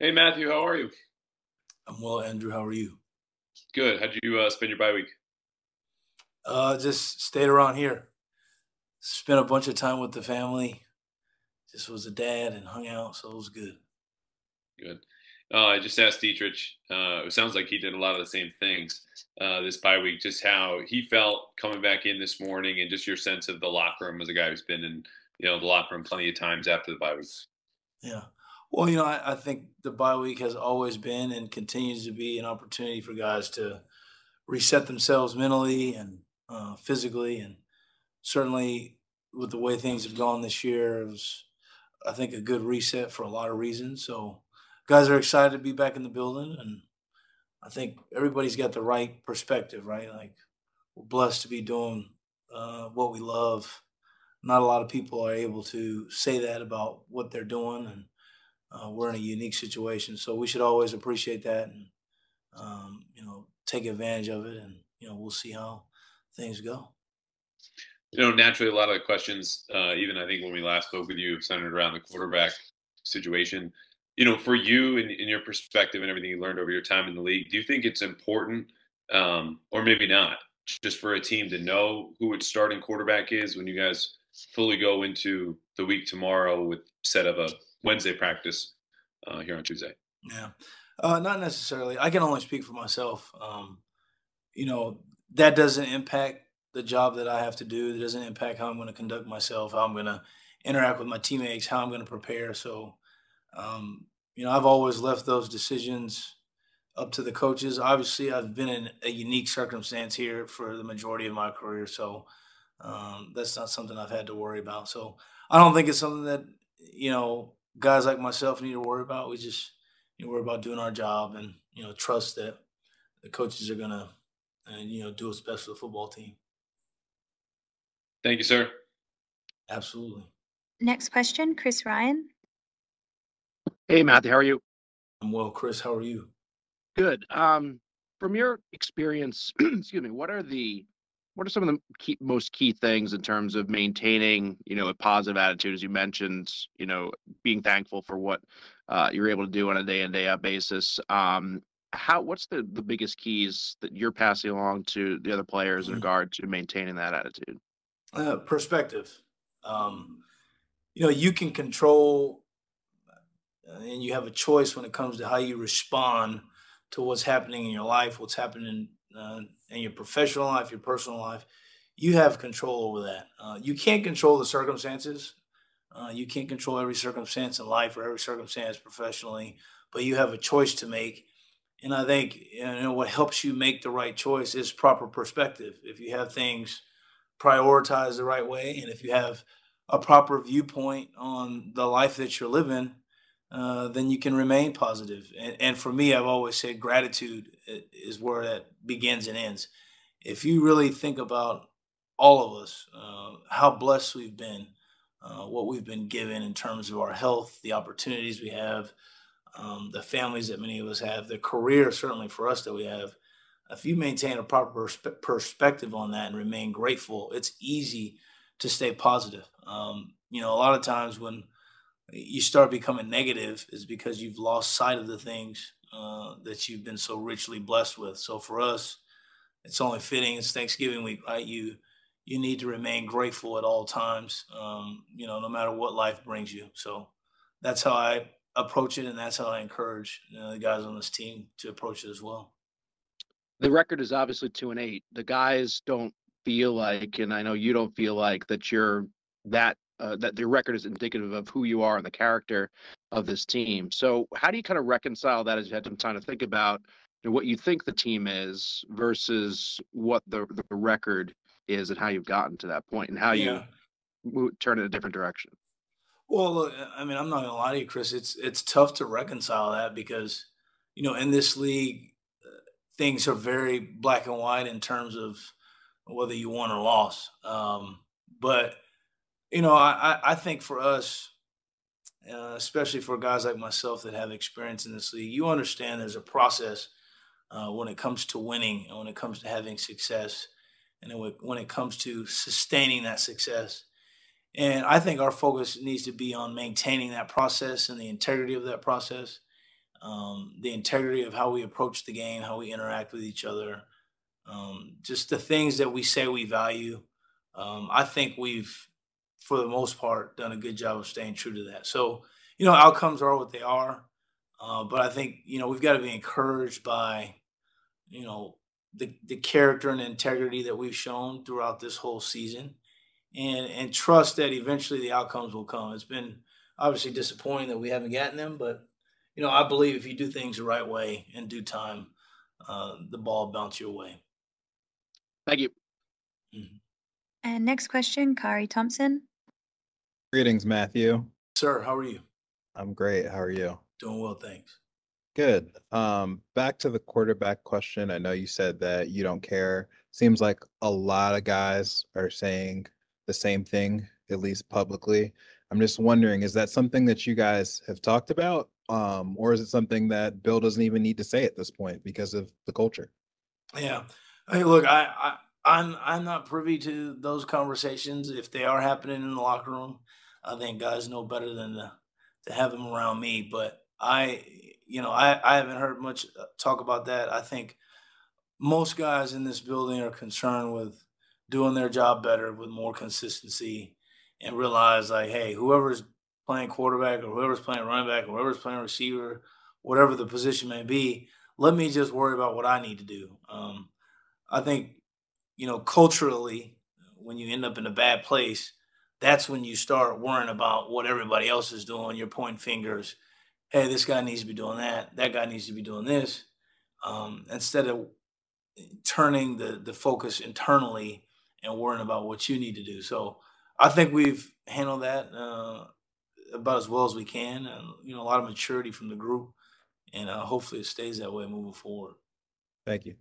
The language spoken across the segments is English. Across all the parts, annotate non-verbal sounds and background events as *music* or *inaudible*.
Hey, Matthew, how are you? I'm well, Andrew. How are you? Good. How'd you uh, spend your bye week? Uh, just stayed around here. Spent a bunch of time with the family. Just was a dad and hung out, so it was good. Good. Uh, I just asked Deatrich. Uh, it sounds like he did a lot of the same things uh, this bye week. Just how he felt coming back in this morning, and just your sense of the locker room as a guy who's been in, you know, the locker room plenty of times after the bye week. Yeah. Well, you know, I, I think the bye week has always been and continues to be an opportunity for guys to reset themselves mentally and uh, physically, and certainly with the way things have gone this year, it was, I think, a good reset for a lot of reasons. So, guys are excited to be back in the building, and I think everybody's got the right perspective, right? Like we're blessed to be doing uh, what we love. Not a lot of people are able to say that about what they're doing, and uh, we're in a unique situation. So we should always appreciate that, and um, you know, take advantage of it, and you know, we'll see how things go. You know, naturally, a lot of the questions, uh, even I think when we last spoke with you, centered around the quarterback situation you know, for you and in, in, your perspective and everything you learned over your time in the league, do you think it's important, um, or maybe not, just for a team to know who its starting quarterback is when you guys fully go into the week tomorrow with set of a Wednesday practice uh, here on Tuesday? Yeah, uh, not necessarily. I can only speak for myself. Um, you know, that doesn't impact the job that I have to do. It doesn't impact how I'm going to conduct myself, how I'm going to interact with my teammates, how I'm going to prepare. So um, you know, I've always left those decisions up to the coaches. Obviously, I've been in a unique circumstance here for the majority of my career, so um, that's not something I've had to worry about. So I don't think it's something that you know guys like myself need to worry about. We just you know, worry about doing our job and you know trust that the coaches are gonna and you know do what's best for the football team. Thank you, sir. Absolutely. Next question, Chris Ryan. Hey, Matthew, how are you? I'm well, Chris. How are you? Good. Um, from your experience, *clears throat* excuse me, what are the what are some of the key, most key things in terms of maintaining, you know, a positive attitude, as you mentioned, you know, being thankful for what uh, you're able to do on a day in day out basis. Um, how what's the the biggest keys that you're passing along to the other players in mm-hmm. regard to maintaining that attitude? Uh, perspective. Um, you know, you can control uh, and you have a choice when it comes to how you respond to what's happening in your life, what's happening uh, in your professional life, your personal life. You have control over that. Uh, you can't control the circumstances. Uh, you can't control every circumstance in life or every circumstance professionally, but you have a choice to make. And I think you know what helps you make the right choice is proper perspective. If you have things prioritized the right way, and if you have a proper viewpoint on the life that you're living, uh, then you can remain positive. And, and for me, I've always said gratitude is where that begins and ends. If you really think about all of us, uh, how blessed we've been, uh, what we've been given in terms of our health, the opportunities we have, um, the families that many of us have, the career certainly for us that we have. If you maintain a proper perspe- perspective on that and remain grateful, it's easy to stay positive. Um, you know, a lot of times when you start becoming negative is because you've lost sight of the things uh, that you've been so richly blessed with. So for us, it's only fitting. It's Thanksgiving week, right? You you need to remain grateful at all times. Um, you know, no matter what life brings you. So that's how I approach it, and that's how I encourage you know, the guys on this team to approach it as well. The record is obviously two and eight. The guys don't feel like, and I know you don't feel like that you're that uh, that the record is indicative of who you are and the character of this team. So, how do you kind of reconcile that as you had some time to think about you know, what you think the team is versus what the the record is and how you've gotten to that point and how yeah. you move, turn in a different direction? Well, look, I mean, I'm not gonna lie to you, Chris. It's it's tough to reconcile that because you know in this league uh, things are very black and white in terms of whether you won or lost. Um, but you know, I, I think for us, uh, especially for guys like myself that have experience in this league, you understand there's a process uh, when it comes to winning and when it comes to having success and when it comes to sustaining that success. And I think our focus needs to be on maintaining that process and the integrity of that process. um, the integrity of how we approach the game, how we interact with each other, um, just the things that we say we value. Um, I think we've, for the most part, done a good job of staying true to that. So, you know, outcomes are what they are. Uh, but I think, you know, we've got to be encouraged by, you know, the, the character and integrity that we've shown throughout this whole season and and trust that eventually the outcomes will come. It's been obviously disappointing that we haven't gotten them, but you know, I believe if you do things the right way in due time, uh, the ball bounce your way. Thank you. Mm-hmm. And next question, Kari Thompson. Greetings, Matthew. Sir, how are you? I'm great. How are you? Doing well, thanks. Good. Um, back to the quarterback question. I know you said that you don't care. Seems like a lot of guys are saying the same thing, at least publicly. I'm just wondering, is that something that you guys have talked about? Um, or is it something that Bill doesn't even need to say at this point because of the culture? Yeah. Hey, look, I, I I'm I'm not privy to those conversations. If they are happening in the locker room, I think guys know better than to, to have them around me. But I, you know, I, I haven't heard much uh, talk about that. I think most guys in this building are concerned with doing their job better with more consistency and realize like, hey, whoever's playing quarterback or whoever's playing running back or whoever's playing receiver, whatever the position may be, let me just worry about what I need to do. Um, I think, you know, culturally, when you end up in a bad place, that's when you start worrying about what everybody else is doing. You're pointing fingers. Hey, this guy needs to be doing that. That guy needs to be doing this. Um, instead of turning the the focus internally and worrying about what you need to do. So I think we've handled that uh, about as well as we can, and you know, a lot of maturity from the group, and uh, hopefully it stays that way moving forward. Thank you.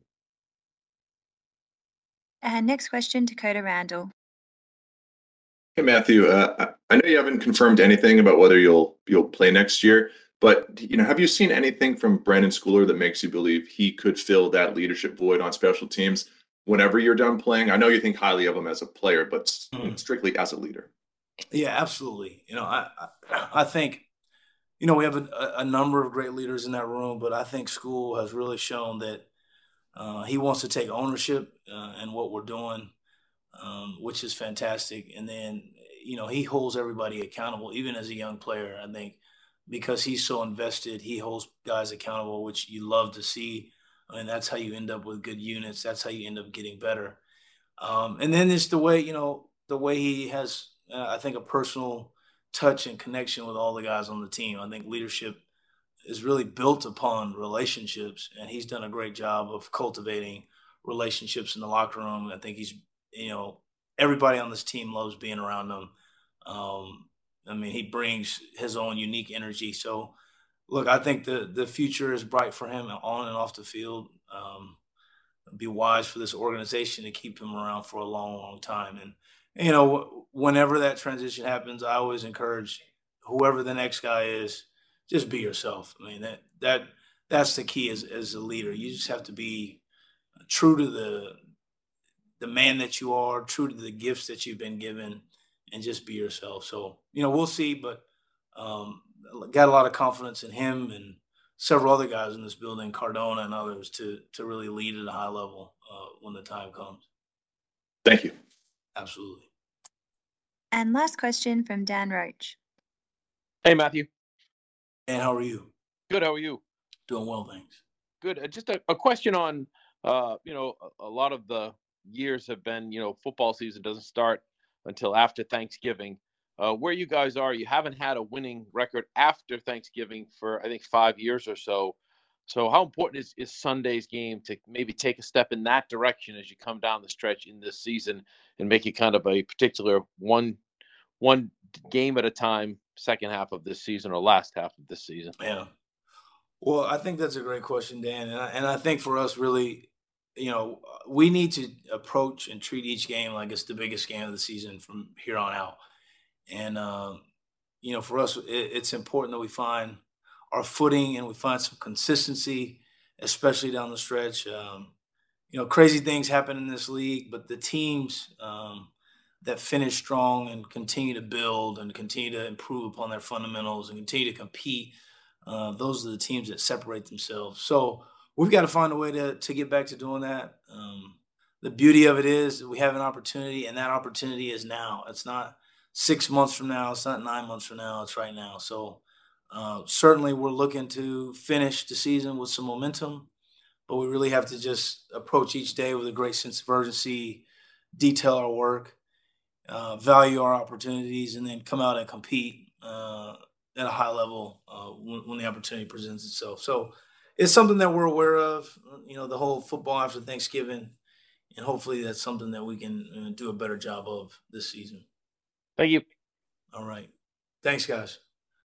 And next question, to Dakota Randall. Hey Matthew, uh, I know you haven't confirmed anything about whether you'll you'll play next year, but you know, have you seen anything from Brenden Schooler that makes you believe he could fill that leadership void on special teams whenever you're done playing? I know you think highly of him as a player, but mm. strictly as a leader. Yeah, absolutely. You know, I I, I think you know we have a, a, number of great leaders in that room, but I think school has really shown that uh, he wants to take ownership uh, in what we're doing um, which is fantastic. And then, you know, he holds everybody accountable, even as a young player. I think because he's so invested, he holds guys accountable, which you love to see. I mean, that's how you end up with good units. That's how you end up getting better. Um, and then it's the way, you know, the way he has, uh, I think, a personal touch and connection with all the guys on the team. I think leadership is really built upon relationships, and he's done a great job of cultivating relationships in the locker room. I think he's you know, everybody on this team loves being around him. Um, I mean, he brings his own unique energy. So, look, I think the the future is bright for him on and off the field. Um, be wise for this organization to keep him around for a long, long time. And you know, whenever that transition happens, I always encourage whoever the next guy is, just be yourself. I mean that that that's the key as as a leader. You just have to be true to the the man that you are, true to the gifts that you've been given, and just be yourself. So, you know, we'll see, but um, got a lot of confidence in him and several other guys in this building, Cardona and others, to to really lead at a high level uh, when the time comes. Thank you. Absolutely. And last question from Dan Roche. Hey, Matthew. And how are you? Good. How are you? Doing well, thanks. Good. Uh, just a, a question on, uh, you know, a, a lot of the years have been, you know, football season doesn't start until after Thanksgiving. Uh, where you guys are, you haven't had a winning record after Thanksgiving for I think five years or so. So how important is, is Sunday's game to maybe take a step in that direction as you come down the stretch in this season and make it kind of a particular one one game at a time second half of this season or last half of this season? Yeah. Well, I think that's a great question, Dan, and I, and I think for us, really, you know, we need to approach and treat each game like it's the biggest game of the season from here on out. And, um, you know, for us, it, it's important that we find our footing and we find some consistency, especially down the stretch. Um, you know, crazy things happen in this league, but the teams um, that finish strong and continue to build and continue to improve upon their fundamentals and continue to compete Uh, those are the teams that separate themselves. So we've got to find a way to to get back to doing that. Um, the beauty of it is we have an opportunity, and that opportunity is now. It's not six months from now. It's not nine months from now. It's right now. So uh, certainly, we're looking to finish the season with some momentum, but we really have to just approach each day with a great sense of urgency, detail our work, uh, value our opportunities, and then come out and compete uh, at a high level uh, when, when, the opportunity presents itself. So it's something that we're aware of. You know, the whole football after Thanksgiving, and hopefully that's something that we can uh, do a better job of this season. Thank you. All right. Thanks, guys.